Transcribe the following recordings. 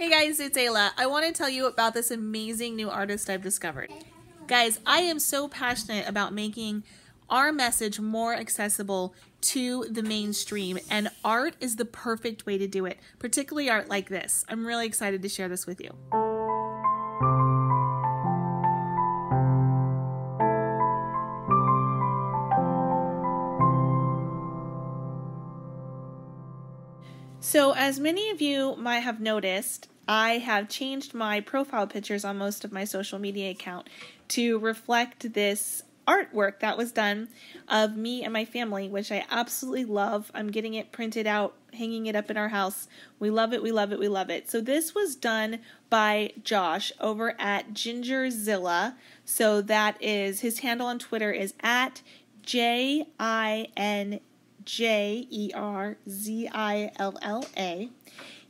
Hey guys, it's Ayla. I want to tell you about this amazing new artist I've discovered. Guys, I am so passionate about making our message more accessible to the mainstream, and art is the perfect way to do it, particularly art like this. I'm really excited to share this with you. So, as many of you might have noticed, I have changed my profile pictures on most of my social media account to reflect this artwork that was done of me and my family, which I absolutely love. I'm getting it printed out, hanging it up in our house. We love it, we love it, we love it. So this was done by Josh over at Gingerzilla. So that is his handle on Twitter is at J I N J E R Z I L L A.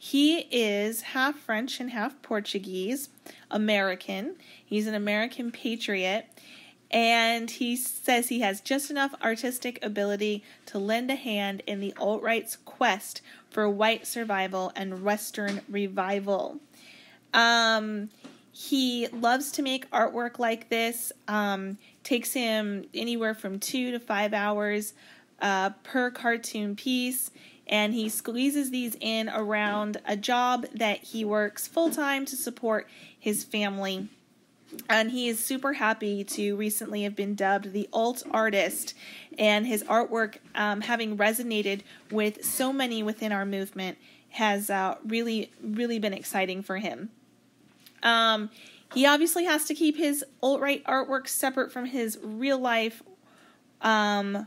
He is half French and half Portuguese, American. He's an American patriot, and he says he has just enough artistic ability to lend a hand in the alt right's quest for white survival and Western revival. Um, he loves to make artwork like this. Um, takes him anywhere from two to five hours uh, per cartoon piece and he squeezes these in around a job that he works full time to support his family. And he is super happy to recently have been dubbed the alt artist, and his artwork, um, having resonated with so many within our movement, has uh, really, really been exciting for him. Um, he obviously has to keep his alt right artwork separate from his real life um,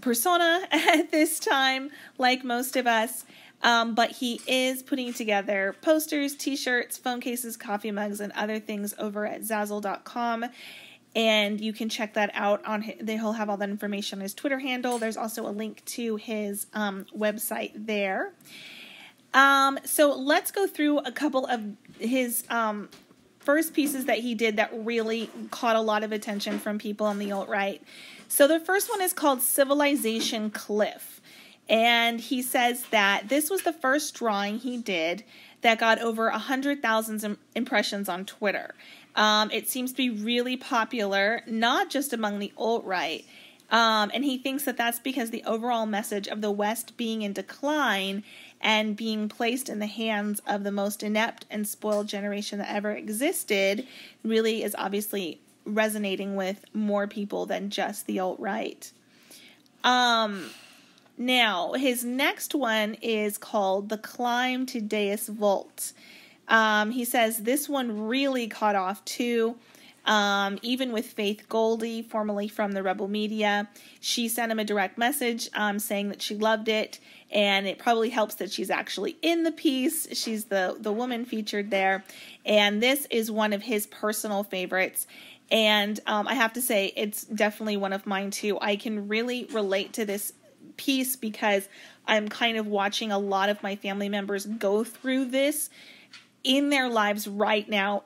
persona at this time, like most of us. Um, but he is putting together posters, t shirts, phone cases, coffee mugs, and other things over at Zazzle.com. And you can check that out on his, he'll have all that information on his Twitter handle. There's also a link to his um, website there. Um, so let's go through a couple of his um, first pieces that he did that really caught a lot of attention from people on the alt right. So the first one is called Civilization Cliff. And he says that this was the first drawing he did that got over 100,000 impressions on Twitter. Um, it seems to be really popular, not just among the alt right. Um, and he thinks that that's because the overall message of the West being in decline and being placed in the hands of the most inept and spoiled generation that ever existed really is obviously resonating with more people than just the alt right. Um, now, his next one is called The Climb to Deus Vult. Um, he says this one really caught off too. Um, even with Faith Goldy, formerly from the Rebel Media, she sent him a direct message um, saying that she loved it, and it probably helps that she's actually in the piece. She's the the woman featured there, and this is one of his personal favorites. And um, I have to say, it's definitely one of mine too. I can really relate to this piece because I'm kind of watching a lot of my family members go through this in their lives right now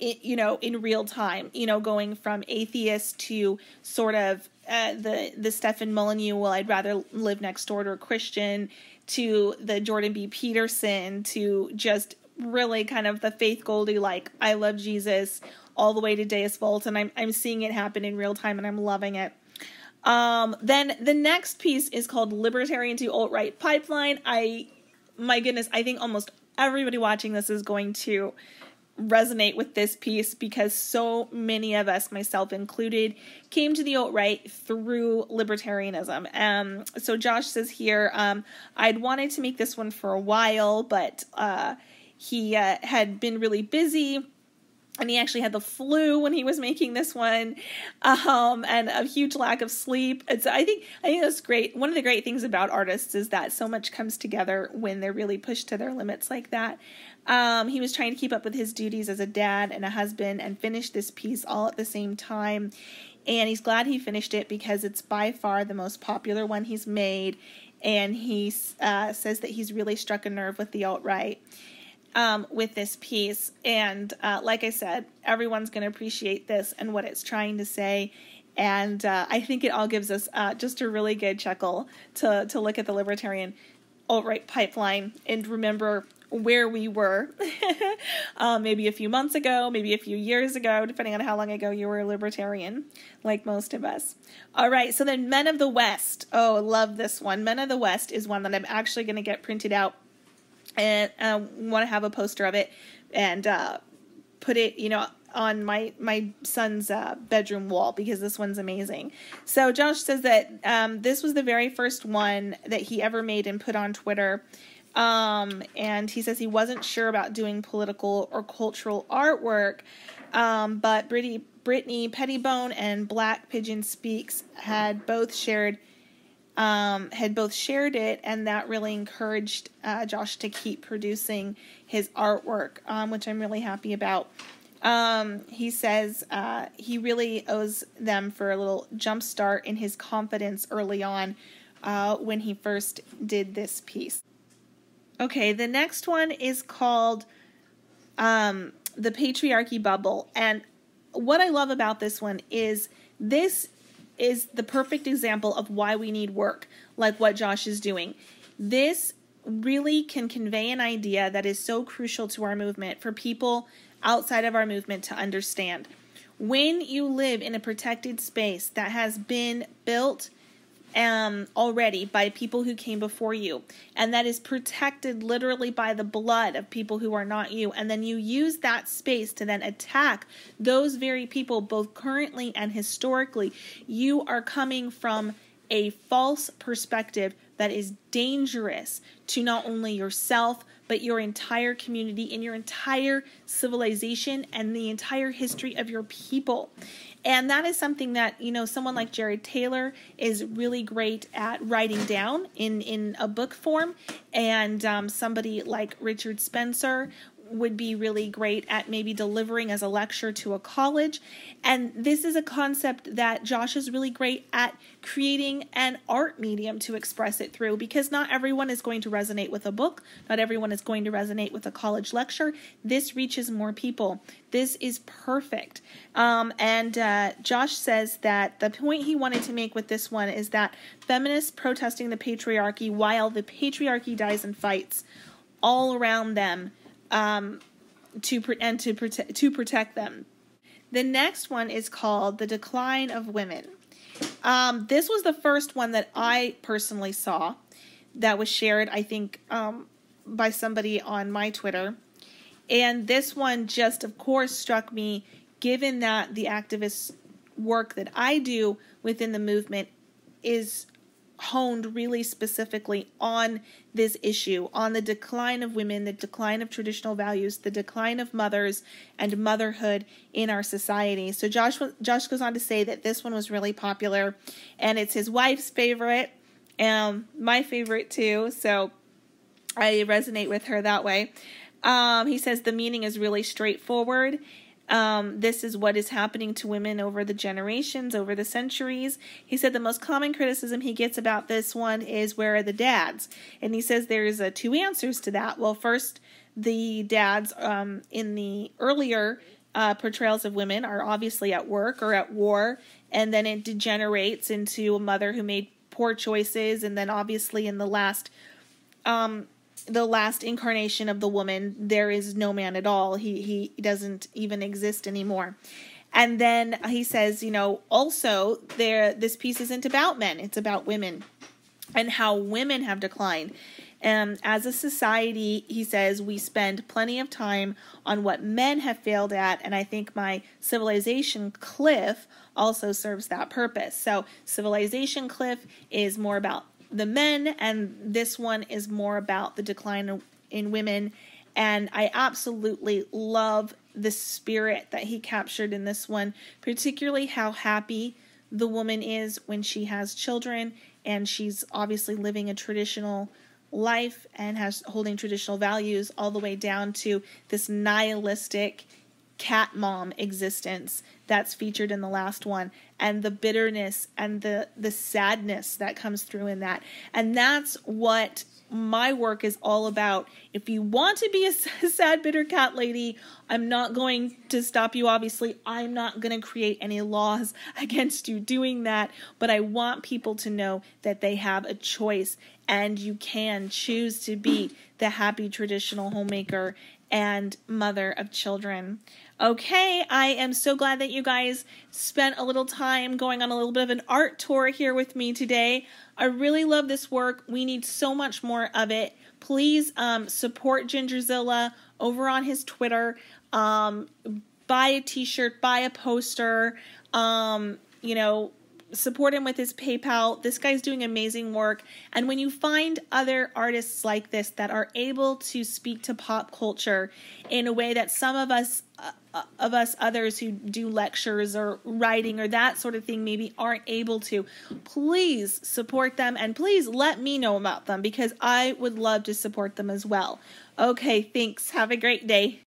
it, you know in real time you know going from atheist to sort of uh, the the Stefan Molyneux well I'd rather live next door to a Christian to the Jordan B Peterson to just really kind of the Faith Goldy, like I love Jesus all the way to Deus Vult, and I'm I'm seeing it happen in real time, and I'm loving it. Um, then the next piece is called Libertarian to Alt Right Pipeline. I, my goodness, I think almost everybody watching this is going to resonate with this piece because so many of us, myself included, came to the alt right through libertarianism. Um, so Josh says here, um, I'd wanted to make this one for a while, but uh, he uh, had been really busy and he actually had the flu when he was making this one um, and a huge lack of sleep. It's i think i think that's great. One of the great things about artists is that so much comes together when they're really pushed to their limits like that. Um, he was trying to keep up with his duties as a dad and a husband and finish this piece all at the same time. And he's glad he finished it because it's by far the most popular one he's made. And he uh, says that he's really struck a nerve with the alt-right um, with this piece. And uh, like I said, everyone's going to appreciate this and what it's trying to say. And uh, I think it all gives us uh, just a really good chuckle to, to look at the libertarian alt right pipeline and remember where we were, um, maybe a few months ago, maybe a few years ago, depending on how long ago you were a libertarian, like most of us. All right, so then Men of the West. Oh, love this one. Men of the West is one that I'm actually going to get printed out and I uh, want to have a poster of it and uh, put it, you know, on my my son's uh, bedroom wall because this one's amazing. So Josh says that um, this was the very first one that he ever made and put on Twitter. Um, and he says he wasn't sure about doing political or cultural artwork, um, but Brittany, Brittany Pettibone and Black Pigeon Speaks had both shared um, had both shared it, and that really encouraged uh, Josh to keep producing his artwork, um, which I'm really happy about. Um, he says uh, he really owes them for a little jump start in his confidence early on uh, when he first did this piece. Okay, the next one is called um, The Patriarchy Bubble. And what I love about this one is this is the perfect example of why we need work, like what Josh is doing. This really can convey an idea that is so crucial to our movement for people outside of our movement to understand. When you live in a protected space that has been built um, already by people who came before you, and that is protected literally by the blood of people who are not you. And then you use that space to then attack those very people, both currently and historically. You are coming from a false perspective that is dangerous to not only yourself, but your entire community and your entire civilization and the entire history of your people. And that is something that, you know, someone like Jared Taylor is really great at writing down in, in a book form. And um, somebody like Richard Spencer would be really great at maybe delivering as a lecture to a college. And this is a concept that Josh is really great at creating an art medium to express it through because not everyone is going to resonate with a book, not everyone is going to resonate with a college lecture. This reaches more people. This is perfect. Um, and uh, Josh says that the point he wanted to make with this one is that feminists protesting the patriarchy while the patriarchy dies and fights all around them um, to and to protect to protect them. The next one is called "The Decline of Women." Um, this was the first one that I personally saw that was shared. I think um, by somebody on my Twitter, and this one just, of course, struck me. Given that the activist work that I do within the movement is honed really specifically on this issue, on the decline of women, the decline of traditional values, the decline of mothers and motherhood in our society. So Josh Josh goes on to say that this one was really popular and it's his wife's favorite and my favorite too. So I resonate with her that way. Um, he says the meaning is really straightforward um, this is what is happening to women over the generations, over the centuries. He said the most common criticism he gets about this one is where are the dads? And he says there's uh, two answers to that. Well, first, the dads um, in the earlier uh, portrayals of women are obviously at work or at war, and then it degenerates into a mother who made poor choices, and then obviously in the last um, the last incarnation of the woman, there is no man at all. He he doesn't even exist anymore. And then he says, you know, also there this piece isn't about men, it's about women and how women have declined. And as a society, he says, we spend plenty of time on what men have failed at, and I think my civilization cliff also serves that purpose. So, civilization cliff is more about the men, and this one is more about the decline in women. And I absolutely love the spirit that he captured in this one, particularly how happy the woman is when she has children and she's obviously living a traditional life and has holding traditional values all the way down to this nihilistic cat mom existence that's featured in the last one and the bitterness and the the sadness that comes through in that. And that's what my work is all about. If you want to be a sad bitter cat lady i'm not going to stop you obviously. I'm not going to create any laws against you doing that but i want people to know that they have a choice and you can choose to be the happy traditional homemaker and mother of children. Okay, I am so glad that you guys spent a little time going on a little bit of an art tour here with me today. I really love this work. We need so much more of it. Please um, support Gingerzilla over on his Twitter. Um, buy a t shirt, buy a poster. Um, you know, support him with his PayPal. This guy's doing amazing work. And when you find other artists like this that are able to speak to pop culture in a way that some of us uh, uh, of us others who do lectures or writing or that sort of thing maybe aren't able to, please support them and please let me know about them because I would love to support them as well. Okay, thanks. Have a great day.